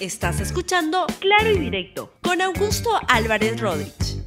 Estás escuchando Claro y Directo con Augusto Álvarez Rodríguez.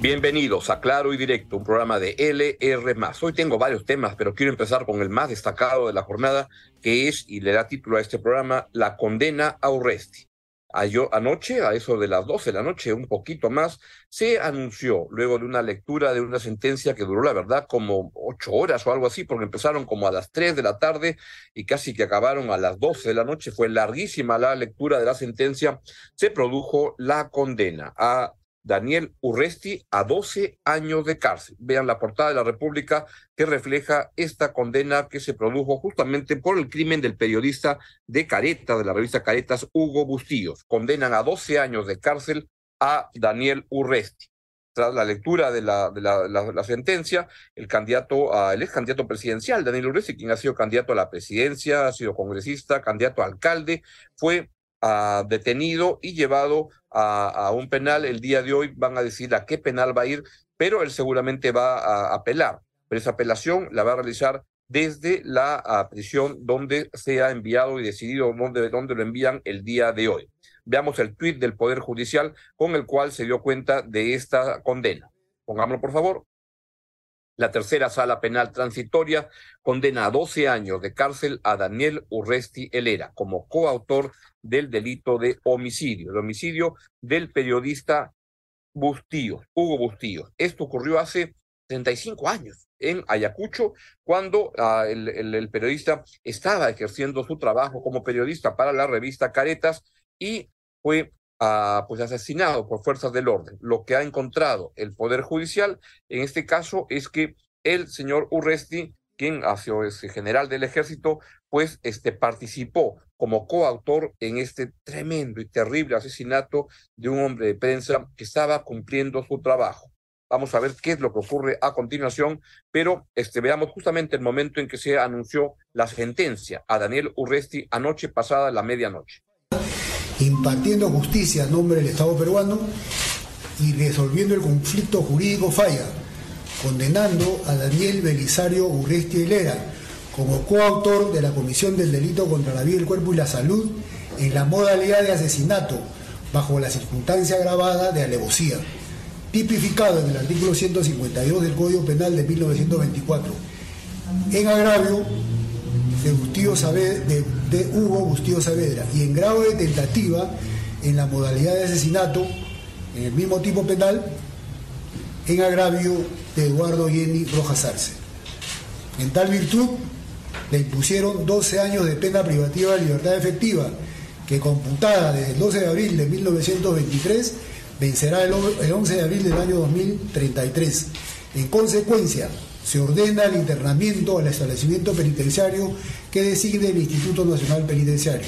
Bienvenidos a Claro y Directo, un programa de LR. Hoy tengo varios temas, pero quiero empezar con el más destacado de la jornada, que es, y le da título a este programa, La condena a Urresti anoche, a eso de las 12 de la noche, un poquito más, se anunció, luego de una lectura de una sentencia que duró, la verdad, como ocho horas o algo así, porque empezaron como a las 3 de la tarde y casi que acabaron a las 12 de la noche. Fue larguísima la lectura de la sentencia. Se produjo la condena a Daniel Urresti a 12 años de cárcel. Vean la portada de la República que refleja esta condena que se produjo justamente por el crimen del periodista de Careta, de la revista Caretas, Hugo Bustillos. Condenan a 12 años de cárcel a Daniel Urresti. Tras la lectura de la, sentencia, el candidato, a, el ex candidato presidencial, Daniel Urresti, quien ha sido candidato a la presidencia, ha sido congresista, candidato a alcalde, fue detenido y llevado a, un penal. El día de hoy van a decir a qué penal va a ir, pero él seguramente va a apelar. Pero esa apelación la va a realizar desde la prisión donde se ha enviado y decidido dónde, dónde lo envían el día de hoy. Veamos el tuit del Poder Judicial con el cual se dio cuenta de esta condena. Pongámoslo, por favor. La tercera sala penal transitoria condena a 12 años de cárcel a Daniel Urresti Helera como coautor del delito de homicidio, el homicidio del periodista Bustillo, Hugo Bustillo. Esto ocurrió hace 35 años en Ayacucho, cuando ah, el, periodista estaba ejerciendo su trabajo como periodista para la revista Caretas y fue ah, pues asesinado por fuerzas del orden. Lo que ha encontrado el Poder Judicial en este caso es que el señor Urresti, quien ha sido general del ejército, pues este, participó como coautor en este tremendo y terrible asesinato de un hombre de prensa que estaba cumpliendo su trabajo. Vamos a ver qué es lo que ocurre a continuación, pero este, veamos justamente el momento en que se anunció la sentencia a Daniel Urresti anoche pasada la medianoche. Impartiendo justicia a nombre del Estado peruano y resolviendo el conflicto jurídico falla, condenando a Daniel Belisario Urresti Hilera como coautor de la Comisión del Delito contra la Vida, el Cuerpo y la Salud en la modalidad de asesinato bajo la circunstancia agravada de alevosía, tipificado en el artículo 152 del Código Penal de 1924, en agravio de, de, Hugo Bustillo Saavedra y en grado de tentativa en la modalidad de asesinato en el mismo tipo penal en agravio de Eduardo Jenny Rojas Arce. En tal virtud, le impusieron 12 años de pena privativa de libertad efectiva, que computada desde el 12 de abril de 1923 vencerá el 11 de abril del año 2033. En consecuencia, se ordena el internamiento al establecimiento penitenciario que designe el Instituto Nacional Penitenciario.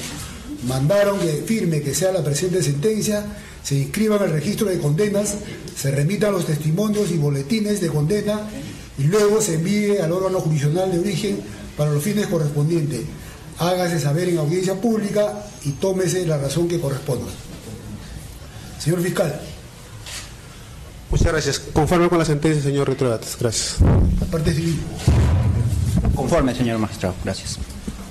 Mandaron que firme que sea la presente sentencia, se inscriba en el registro de condenas, se remitan los testimonios y boletines de condena y luego se envíe al órgano jurisdiccional de origen para los fines correspondientes. Hágase saber en audiencia pública y tómese la razón que corresponda. Señor fiscal. Muchas gracias. Conforme con la sentencia, señor Retrogatas. Gracias. La parte civil. Conforme, señor magistrado. Gracias.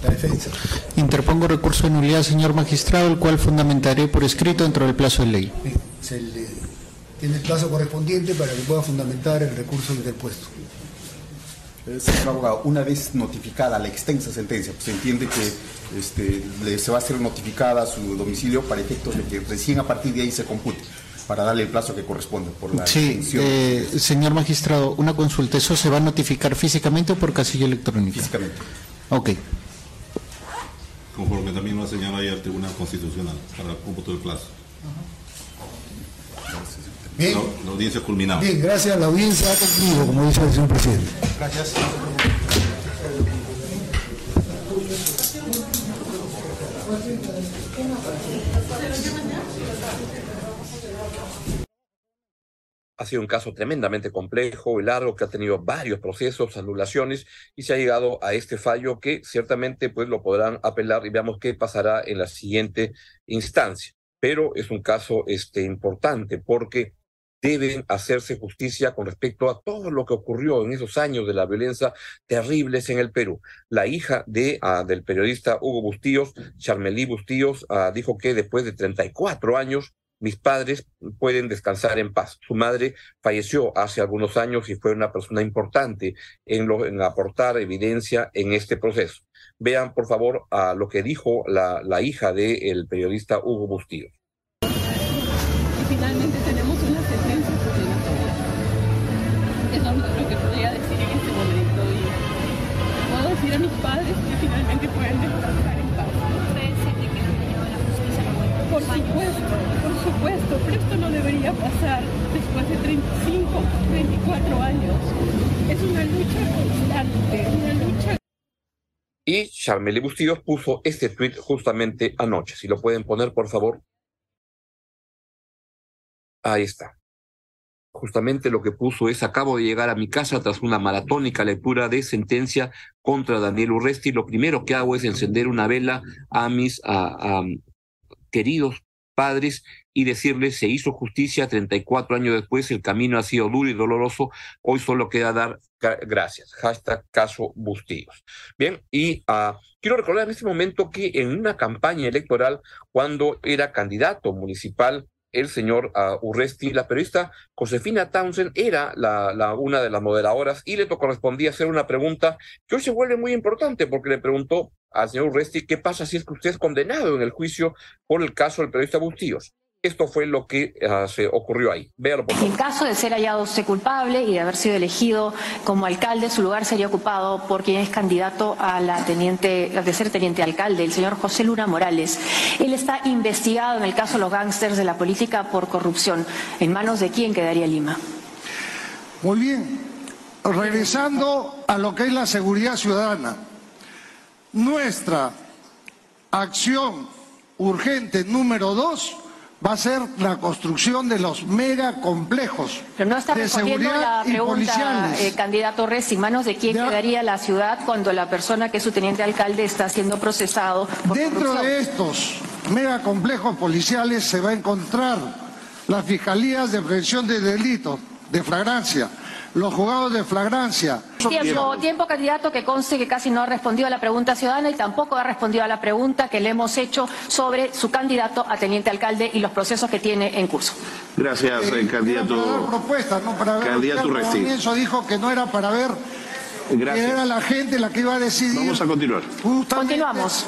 La defensa. Interpongo recurso de nulidad, señor magistrado, el cual fundamentaré por escrito dentro del plazo de ley. se le, tiene el plazo correspondiente para que pueda fundamentar el recurso interpuesto. Eh, señor abogado, una vez notificada la extensa sentencia, pues se entiende que este, se va a ser notificada su domicilio para efectos de que recién a partir de ahí se compute, para darle el plazo que corresponde por la Sí, eh, señor magistrado, una consulta, ¿eso se va a notificar físicamente o por casilla electrónica? Físicamente. Ok. Conforme también lo ha señalado ayer el Tribunal Constitucional para el cómputo del plazo. Bien. La, audiencia culminada. Bien, gracias. La audiencia ha concluido, como dice el señor presidente. Gracias. Ha sido un caso tremendamente complejo y largo que ha tenido varios procesos, anulaciones y se ha llegado a este fallo que ciertamente pues lo podrán apelar y veamos qué pasará en la siguiente instancia. Pero es un caso este, importante porque deben hacerse justicia con respecto a todo lo que ocurrió en esos años de la violencia terribles en el Perú. La hija de, ah, del periodista Hugo Bustíos, Charmelí Bustíos, ah, dijo que después de 34 años mis padres pueden descansar en paz. Su madre falleció hace algunos años y fue una persona importante en, lo, en aportar evidencia en este proceso. Vean, por favor, a lo que dijo la, la hija del periodista Hugo Bustíos. Y finalmente tenemos una sentencia condenatoria. Eso es lo que podría decir en este momento. Y puedo decir a mis padres que finalmente pueden descansar en paz. Por supuesto, por supuesto, pero esto no debería pasar después de 35, 34 años. Es una lucha constante, una lucha y Charmely Bustillos puso este tweet justamente anoche. Si lo pueden poner, por favor. Ahí está. Justamente lo que puso es, acabo de llegar a mi casa tras una maratónica lectura de sentencia contra Daniel Urresti. Lo primero que hago es encender una vela a mis queridos padres y decirles se hizo justicia 34 años después, el camino ha sido duro y doloroso, hoy solo queda dar gracias. Hashtag caso Bustillos. Bien, y uh, quiero recordar en este momento que en una campaña electoral, cuando era candidato municipal el señor uh, Urresti, la periodista Josefina Townsend era la, la, una de las moderadoras y le correspondía hacer una pregunta que hoy se vuelve muy importante porque le preguntó al señor Urresti qué pasa si es que usted es condenado en el juicio por el caso del periodista Bustillos. Esto fue lo que uh, se ocurrió ahí. Véalo, en caso de ser hallado usted culpable y de haber sido elegido como alcalde, su lugar sería ocupado por quien es candidato a la teniente, de ser teniente alcalde, el señor José Luna Morales. Él está investigado en el caso de los gángsters de la política por corrupción. ¿En manos de quién quedaría Lima? Muy bien. Regresando a lo que es la seguridad ciudadana. Nuestra acción urgente número dos va a ser la construcción de los megacomplejos Pero no está de respondiendo seguridad la pregunta, y policiales. eh, candidato Res, ¿en manos de quién quedaría la ciudad cuando la persona que es su teniente alcalde está siendo procesado por Dentro corrupción? de estos megacomplejos policiales se va a encontrar las fiscalías de prevención de delitos, de flagrancia, los juzgados de flagrancia. Tiempo, tiempo, candidato, que conste que casi no ha respondido a la pregunta ciudadana y tampoco ha respondido a la pregunta que le hemos hecho sobre su candidato a teniente alcalde y los procesos que tiene en curso. Gracias, eh, dar candidato. propuestas, no para ver. Candidato Usted al comienzo dijo que no era para ver que Gracias. era la gente la que iba a decidir. Vamos a continuar. Continuamos.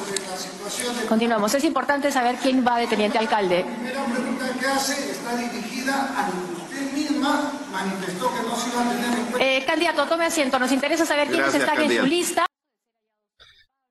Continuamos. Es importante saber quién va de teniente alcalde. La primera pregunta que hace está dirigida a usted misma manifestó que no se iba a tener en cuenta. Eh, candidato, tome asiento. Nos interesa saber quiénes Gracias, están en su candidato. lista.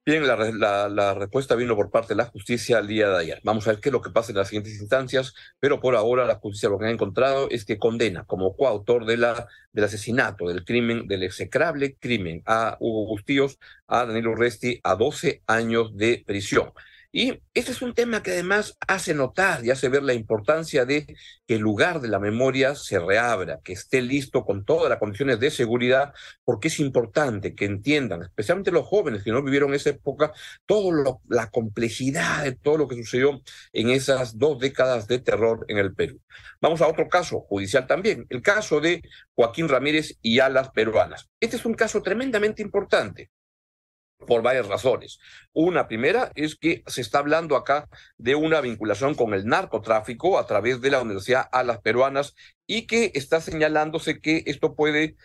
Bien, la, la, la respuesta vino por parte de la justicia el día de ayer. Vamos a ver qué es lo que pasa en las siguientes instancias, pero por ahora la justicia lo que ha encontrado es que condena como coautor de la, del asesinato, del crimen, del execrable crimen a Hugo Bustíos, a Danilo Urresti, a 12 años de prisión. Y este es un tema que además hace notar y hace ver la importancia de que el lugar de la memoria se reabra, que esté listo con todas las condiciones de seguridad, porque es importante que entiendan, especialmente los jóvenes que no vivieron esa época, toda la complejidad de todo lo que sucedió en esas dos décadas de terror en el Perú. Vamos a otro caso judicial también, el caso de Joaquín Ramírez y Alas Peruanas. Este es un caso tremendamente importante por varias razones. Una primera es que se está hablando acá de una vinculación con el narcotráfico a través de la Universidad Alas Peruanas y que está señalándose que esto puede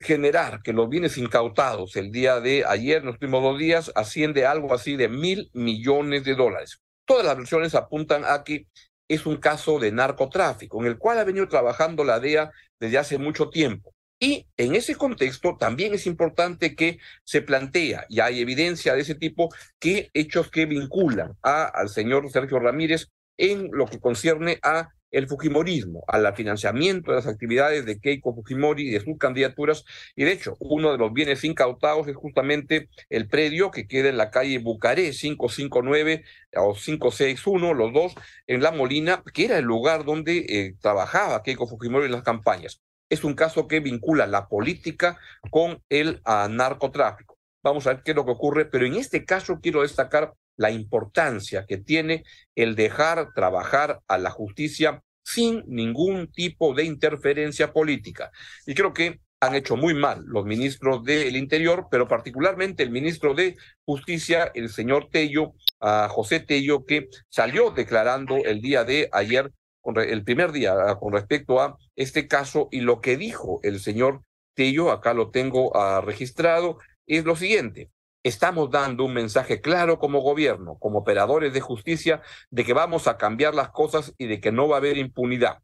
generar que los bienes incautados el día de ayer, en los últimos dos días, asciende a algo así de mil millones de dólares. Todas las versiones apuntan a que es un caso de narcotráfico, en el cual ha venido trabajando la DEA desde hace mucho tiempo. Y en ese contexto también es importante que se plantea, y hay evidencia de ese tipo, que hechos que vinculan al señor Sergio Ramírez en lo que concierne a el Fujimorismo, al financiamiento de las actividades de Keiko Fujimori y de sus candidaturas. Y de hecho, uno de los bienes incautados es justamente el predio que queda en la calle Bucaré 559 o 561, los dos, en La Molina, que era el lugar donde eh, trabajaba Keiko Fujimori en las campañas. Es un caso que vincula la política con el ah, narcotráfico. Vamos a ver qué es lo que ocurre, pero en este caso quiero destacar la importancia que tiene el dejar trabajar a la justicia sin ningún tipo de interferencia política. Y creo que han hecho muy mal los ministros del Interior, pero particularmente el ministro de Justicia, el señor Tello, a José Tello, que salió declarando el día de ayer, el primer día, ah, con respecto a este caso y lo que dijo el señor Tello, acá lo tengo ah, registrado, es lo siguiente. Estamos dando un mensaje claro como gobierno, como operadores de justicia, de que vamos a cambiar las cosas y de que no va a haber impunidad.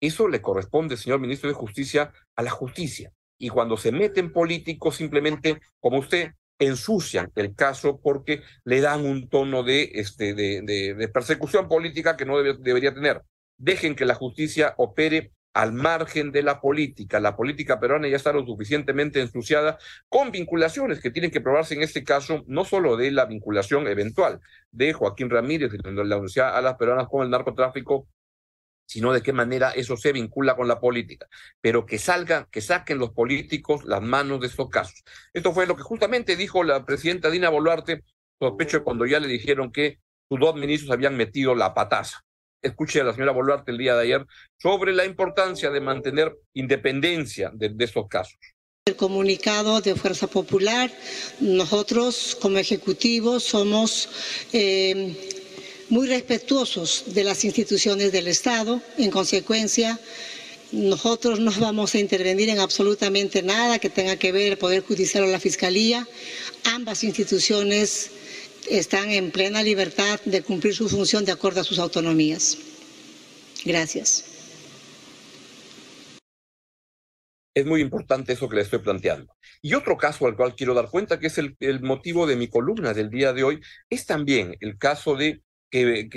Eso le corresponde, señor ministro de Justicia, a la justicia. Y cuando se meten políticos, simplemente, como usted, ensucian el caso porque le dan un tono de, este, de, de, persecución política que no debería tener. Dejen que la justicia opere al margen de la política. La política peruana ya está lo suficientemente ensuciada con vinculaciones que tienen que probarse en este caso, no solo de la vinculación eventual de Joaquín Ramírez, de la Universidad a las peruanas con el narcotráfico, sino de qué manera eso se vincula con la política, pero que salgan, que saquen los políticos las manos de estos casos. Esto fue lo que justamente dijo la presidenta Dina Boluarte, sospecho cuando ya le dijeron que sus dos ministros habían metido la pataza. Escuche a la señora Boluarte el día de ayer sobre la importancia de mantener independencia de, estos casos. El comunicado de Fuerza Popular, nosotros como Ejecutivo somos eh, muy respetuosos de las instituciones del Estado. En consecuencia, nosotros no vamos a intervenir en absolutamente nada que tenga que ver el Poder Judicial o la Fiscalía. Ambas instituciones están en plena libertad de cumplir su función de acuerdo a sus autonomías. Gracias. Es muy importante eso que le estoy planteando. Y otro caso al cual quiero dar cuenta, que es el, motivo de mi columna del día de hoy, es también el caso de que,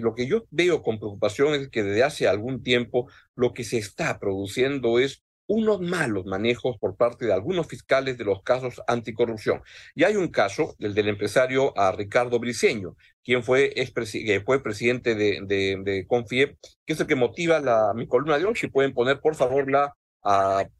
lo que yo veo con preocupación es que desde hace algún tiempo lo que se está produciendo es unos malos manejos por parte de algunos fiscales de los casos anticorrupción. Y hay un caso, el del empresario a Ricardo Briceño, quien fue, fue presidente de, de, Confiep, que es el que motiva la, mi columna de hoy. Si pueden poner, por favor, la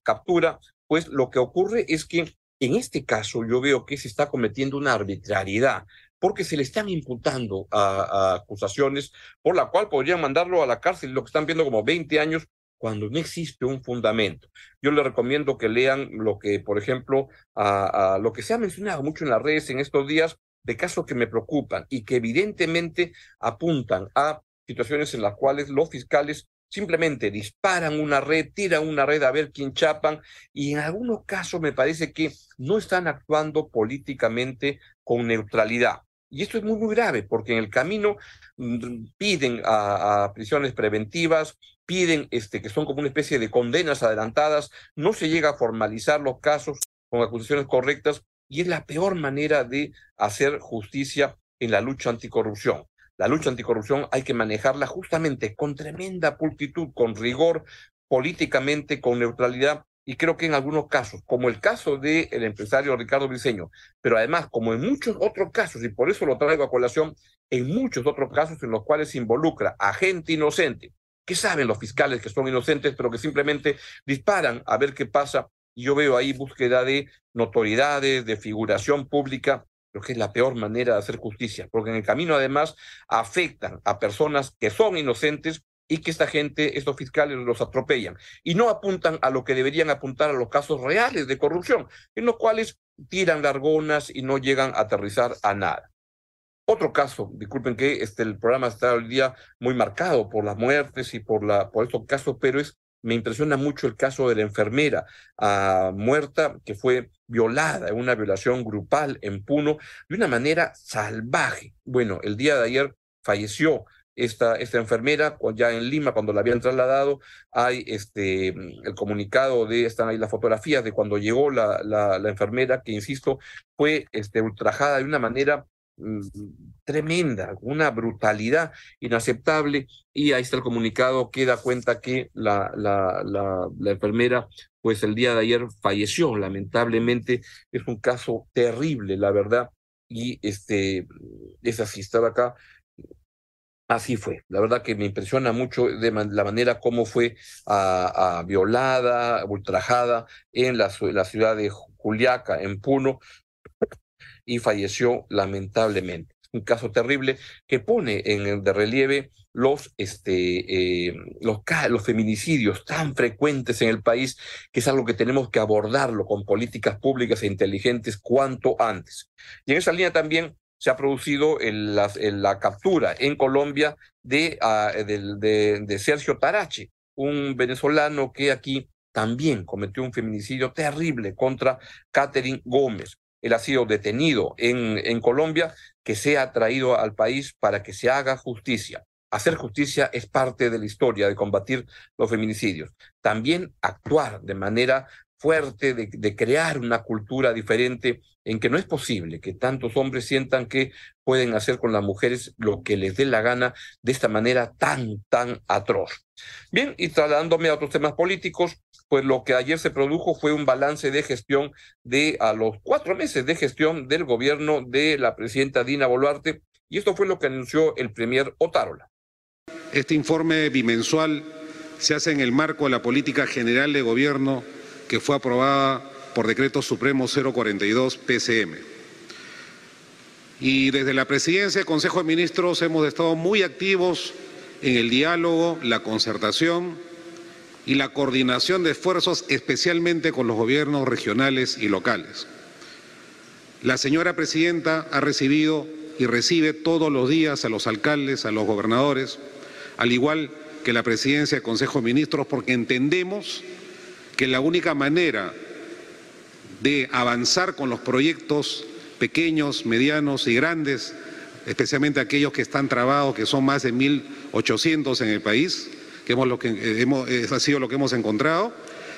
captura, pues lo que ocurre es que en este caso yo veo que se está cometiendo una arbitrariedad porque se le están imputando a, acusaciones por la cual podrían mandarlo a la cárcel, lo que están viendo como 20 años, cuando no existe un fundamento. Yo les recomiendo que lean lo que, por ejemplo, lo que se ha mencionado mucho en las redes en estos días, de casos que me preocupan y que evidentemente apuntan a situaciones en las cuales los fiscales simplemente disparan una red, tiran una red a ver quién chapan y en algunos casos me parece que no están actuando políticamente con neutralidad. Y esto es muy, muy grave, porque en el camino mm, piden a, prisiones preventivas, piden este, que son como una especie de condenas adelantadas, no se llega a formalizar los casos con acusaciones correctas, y es la peor manera de hacer justicia en la lucha anticorrupción. La lucha anticorrupción hay que manejarla justamente con tremenda pultitud, con rigor, políticamente, con neutralidad, y creo que en algunos casos, como el caso del empresario Ricardo Briceño, pero además como en muchos otros casos, y por eso lo traigo a colación, en muchos otros casos en los cuales se involucra a gente inocente, que saben los fiscales que son inocentes, pero que simplemente disparan a ver qué pasa. Y yo veo ahí búsqueda de notoriedades, de figuración pública, creo que es la peor manera de hacer justicia, porque en el camino además afectan a personas que son inocentes y que esta gente, estos fiscales los atropellan y no apuntan a lo que deberían apuntar a los casos reales de corrupción, en los cuales tiran largonas y no llegan a aterrizar a nada. Otro caso, disculpen que este, el programa está hoy día muy marcado por las muertes y por, la, por estos casos, pero es, me impresiona mucho el caso de la enfermera ah, muerta que fue violada en una violación grupal en Puno de una manera salvaje. Bueno, el día de ayer falleció esta, esta enfermera, ya en Lima, cuando la habían trasladado, hay este, el comunicado de, están ahí las fotografías de cuando llegó la, la, la enfermera, que insisto, fue este, ultrajada de una manera tremenda, una brutalidad inaceptable, y ahí está el comunicado que da cuenta que la, la, la, la enfermera pues el día de ayer falleció, lamentablemente, es un caso terrible, la verdad, y este, es así, estaba acá. Así fue. La verdad que me impresiona mucho de la manera como fue a, violada, ultrajada en la, la, ciudad de Juliaca, en Puno, y falleció lamentablemente. un caso terrible que pone en el de relieve los, este, eh, los, los feminicidios tan frecuentes en el país, que es algo que tenemos que abordarlo con políticas públicas e inteligentes cuanto antes. Y en esa línea también se ha producido el, la, captura en Colombia de, uh, de, de, Sergio Tarache, un venezolano que aquí también cometió un feminicidio terrible contra Catherine Gómez. Él ha sido detenido en, en Colombia, que sea traído al país para que se haga justicia. Hacer justicia es parte de la historia de combatir los feminicidios. También actuar de manera fuerte, de, crear una cultura diferente en que no es posible que tantos hombres sientan que pueden hacer con las mujeres lo que les dé la gana de esta manera tan, tan atroz. Bien, y trasladándome a otros temas políticos, pues lo que ayer se produjo fue un balance de gestión de a los cuatro meses de gestión del gobierno de la presidenta Dina Boluarte, y esto fue lo que anunció el premier Otárola. Este informe bimensual se hace en el marco de la política general de gobierno que fue aprobada por Decreto Supremo 042 PCM. Y desde la presidencia del Consejo de Ministros hemos estado muy activos en el diálogo, la concertación y la coordinación de esfuerzos especialmente con los gobiernos regionales y locales. La señora presidenta ha recibido y recibe todos los días a los alcaldes, a los gobernadores, al igual que la presidencia del Consejo de Ministros, porque entendemos que la única manera de avanzar con los proyectos pequeños, medianos y grandes, especialmente aquellos que están trabados, que son más de 1.800 en el país, que hemos lo que eh, hemos, eh, ha sido lo que hemos encontrado,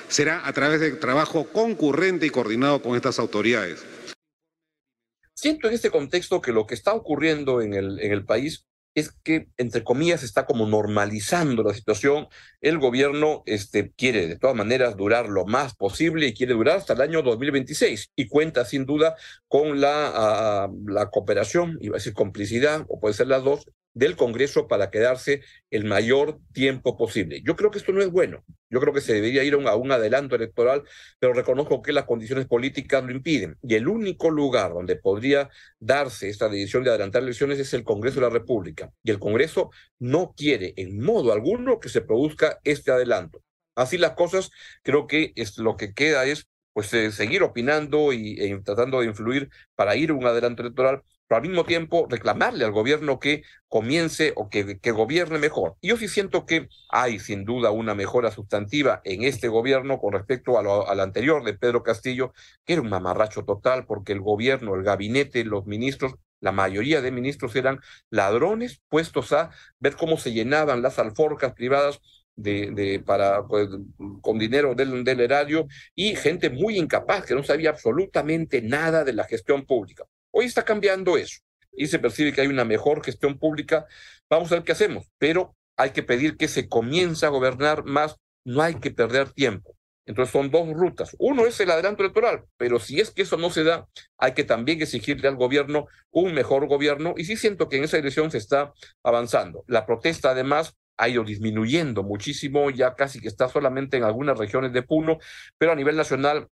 será a través de trabajo concurrente y coordinado con estas autoridades. Siento en este contexto que lo que está ocurriendo en el, en el país es que, entre comillas, está como normalizando la situación. El gobierno este, quiere, de todas maneras, durar lo más posible y quiere durar hasta el año 2026 y cuenta, sin duda, con la, uh, la cooperación, iba a decir complicidad, o puede ser las dos, del Congreso para quedarse el mayor tiempo posible. Yo creo que esto no es bueno. Yo creo que se debería ir a un, adelanto electoral, pero reconozco que las condiciones políticas lo impiden. Y el único lugar donde podría darse esta decisión de adelantar elecciones es el Congreso de la República. Y el Congreso no quiere en modo alguno que se produzca este adelanto. Así las cosas, creo que es, lo que queda es pues eh, seguir opinando y eh, tratando de influir para ir a un adelanto electoral, pero al mismo tiempo reclamarle al gobierno que comience o que, que gobierne mejor. Y yo sí siento que hay sin duda una mejora sustantiva en este gobierno con respecto al anterior de Pedro Castillo, que era un mamarracho total porque el gobierno, el gabinete, los ministros la mayoría de ministros eran ladrones puestos a ver cómo se llenaban las alforcas privadas de, de, para, pues, con dinero del, del erario y gente muy incapaz que no sabía absolutamente nada de la gestión pública. Hoy está cambiando eso y se percibe que hay una mejor gestión pública. Vamos a ver qué hacemos, pero hay que pedir que se comience a gobernar más, no hay que perder tiempo. Entonces son dos rutas. Uno es el adelanto electoral, pero si es que eso no se da, hay que también exigirle al gobierno un mejor gobierno y sí siento que en esa dirección se está avanzando. La protesta además ha ido disminuyendo muchísimo, ya casi que está solamente en algunas regiones de Puno, pero a nivel nacional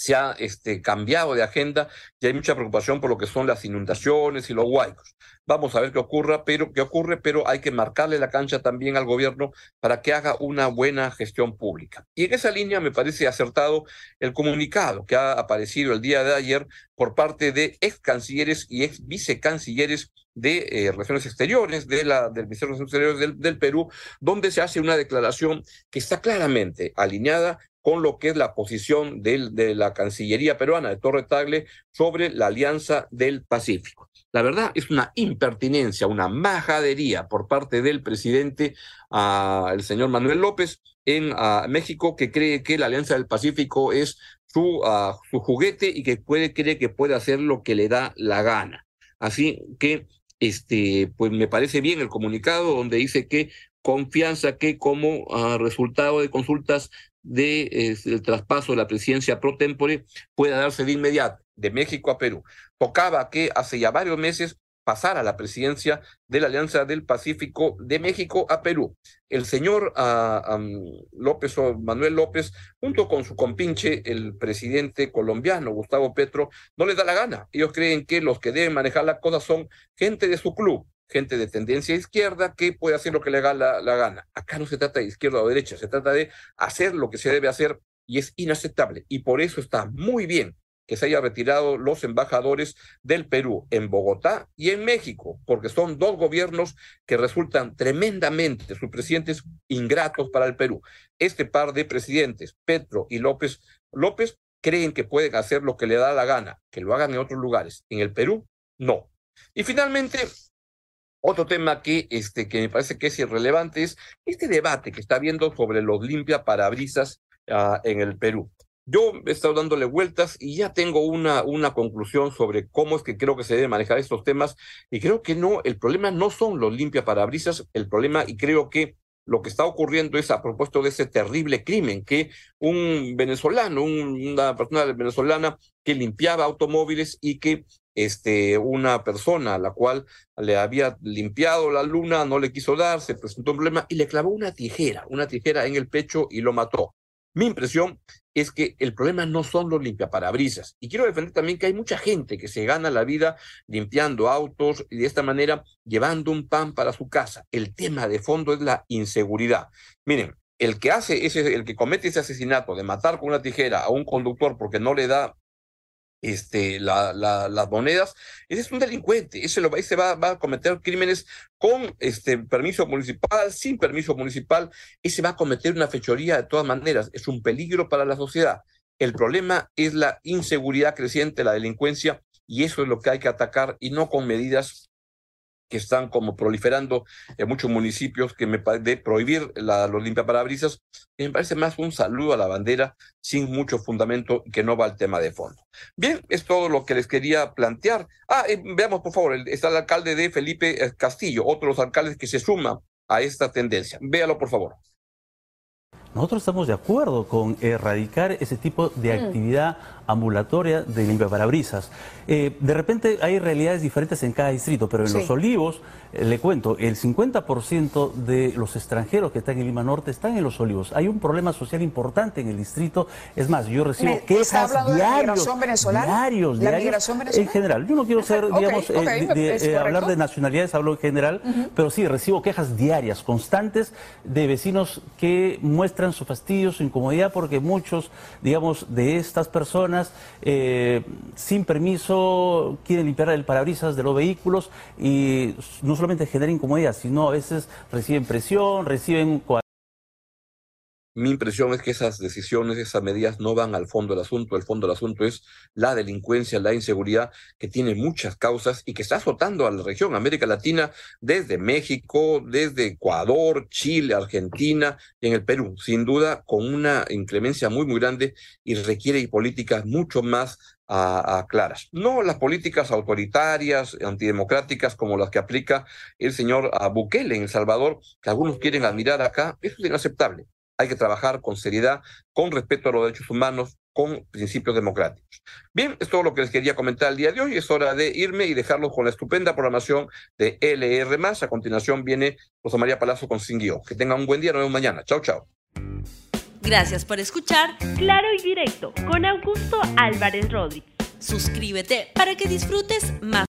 se ha este, cambiado de agenda y hay mucha preocupación por lo que son las inundaciones y los huaicos. Vamos a ver qué ocurra, pero qué ocurre, pero hay que marcarle la cancha también al gobierno para que haga una buena gestión pública. Y en esa línea me parece acertado el comunicado que ha aparecido el día de ayer por parte de ex cancilleres y ex vicecancilleres de eh, Relaciones Exteriores, de la, del Ministerio de Relaciones Exteriores del, del Perú, donde se hace una declaración que está claramente alineada con lo que es la posición del, de la Cancillería peruana de Torre Tagle sobre la Alianza del Pacífico. La verdad es una impertinencia, una majadería por parte del presidente, uh, el señor Manuel López, en uh, México, que cree que la Alianza del Pacífico es su, uh, su juguete y que puede, cree que puede hacer lo que le da la gana. Así que este, pues me parece bien el comunicado donde dice que confianza que como uh, resultado de consultas del de, eh, traspaso de la presidencia pro tempore pueda darse de inmediato de México a Perú. Tocaba que hace ya varios meses pasar a la presidencia de la Alianza del Pacífico de México a Perú. El señor uh, López o Manuel López, junto con su compinche, el presidente colombiano Gustavo Petro, no les da la gana. Ellos creen que los que deben manejar la cosa son gente de su club, gente de tendencia izquierda que puede hacer lo que le la, la, gana. Acá no se trata de izquierda o derecha, se trata de hacer lo que se debe hacer y es inaceptable. Y por eso está muy bien que se haya retirado los embajadores del Perú en Bogotá y en México, porque son dos gobiernos que resultan tremendamente, sus presidentes ingratos para el Perú. Este par de presidentes, Petro y López, López creen que pueden hacer lo que le da la gana, que lo hagan en otros lugares. En el Perú, no. Y finalmente, otro tema que, este, que me parece que es irrelevante es este debate que está habiendo sobre los limpia parabrisas uh, en el Perú. Yo he estado dándole vueltas y ya tengo una, una conclusión sobre cómo es que creo que se deben manejar estos temas y creo que no, el problema no son los limpia parabrisas, el problema y creo que lo que está ocurriendo es a propósito de ese terrible crimen que un venezolano, un, una persona venezolana que limpiaba automóviles y que este, una persona a la cual le había limpiado la luna, no le quiso dar, se presentó un problema y le clavó una tijera, una tijera en el pecho y lo mató. Mi impresión es que el problema no son los limpiaparabrisas. Y quiero defender también que hay mucha gente que se gana la vida limpiando autos y de esta manera llevando un pan para su casa. El tema de fondo es la inseguridad. Miren, el que hace ese, el que comete ese asesinato de matar con una tijera a un conductor porque no le da este, la, la, las monedas, ese es un delincuente, ese, lo, ese va, va, a cometer crímenes con este, permiso municipal, sin permiso municipal, ese va a cometer una fechoría de todas maneras, es un peligro para la sociedad. El problema es la inseguridad creciente, la delincuencia, y eso es lo que hay que atacar y no con medidas que están como proliferando en muchos municipios que me de prohibir la, los limpiaparabrisas, que me parece más un saludo a la bandera sin mucho fundamento que no va al tema de fondo. Bien, es todo lo que les quería plantear. Ah, eh, veamos por favor, está el alcalde de Felipe eh, Castillo, otro de los alcaldes que se suma a esta tendencia. Véalo por favor. Nosotros estamos de acuerdo con erradicar ese tipo de Mm. actividad ambulatoria de limpiaparabrisas. Eh, de repente hay realidades diferentes en cada distrito, pero en Sí. Los Olivos, eh, le cuento, el 50% de los extranjeros que están en Lima Norte están en Los Olivos. Hay un problema social importante en el distrito. Es más, yo recibo Me- ¿está quejas hablando de la diarios, migración venezolana? diarios, ¿La diarios, migración venezolana? En general, yo no quiero ser, digamos, eh, de- de, eh, hablar de nacionalidades, hablo en general, pero sí, recibo quejas diarias, constantes, de vecinos que muestran su fastidio, su incomodidad, porque muchos, digamos, de estas personas, eh, sin permiso, quieren limpiar el parabrisas de los vehículos y no solamente genera incomodidad, sino a veces reciben presión, reciben... coa- Mi impresión es que esas decisiones, esas medidas no van al fondo del asunto. El fondo del asunto es la delincuencia, la inseguridad, que tiene muchas causas y que está azotando a la región, América Latina, desde México, desde Ecuador, Chile, Argentina en el Perú, sin duda con una inclemencia muy, muy grande y requiere políticas mucho más claras. No las políticas autoritarias, antidemocráticas como las que aplica el señor ah, Bukele en El Salvador, que algunos quieren admirar acá. Eso es inaceptable. Hay que trabajar con seriedad, con respeto a los derechos humanos, con principios democráticos. Bien, es todo lo que les quería comentar el día de hoy. Es hora de irme y dejarlos con la estupenda programación de LR. A continuación viene Rosa María Palazzo con Sin Guión. Que tengan un buen día. Nos vemos mañana. Chao, chao. Gracias por escuchar Claro y Directo con Augusto Álvarez Rodríguez. Suscríbete para que disfrutes más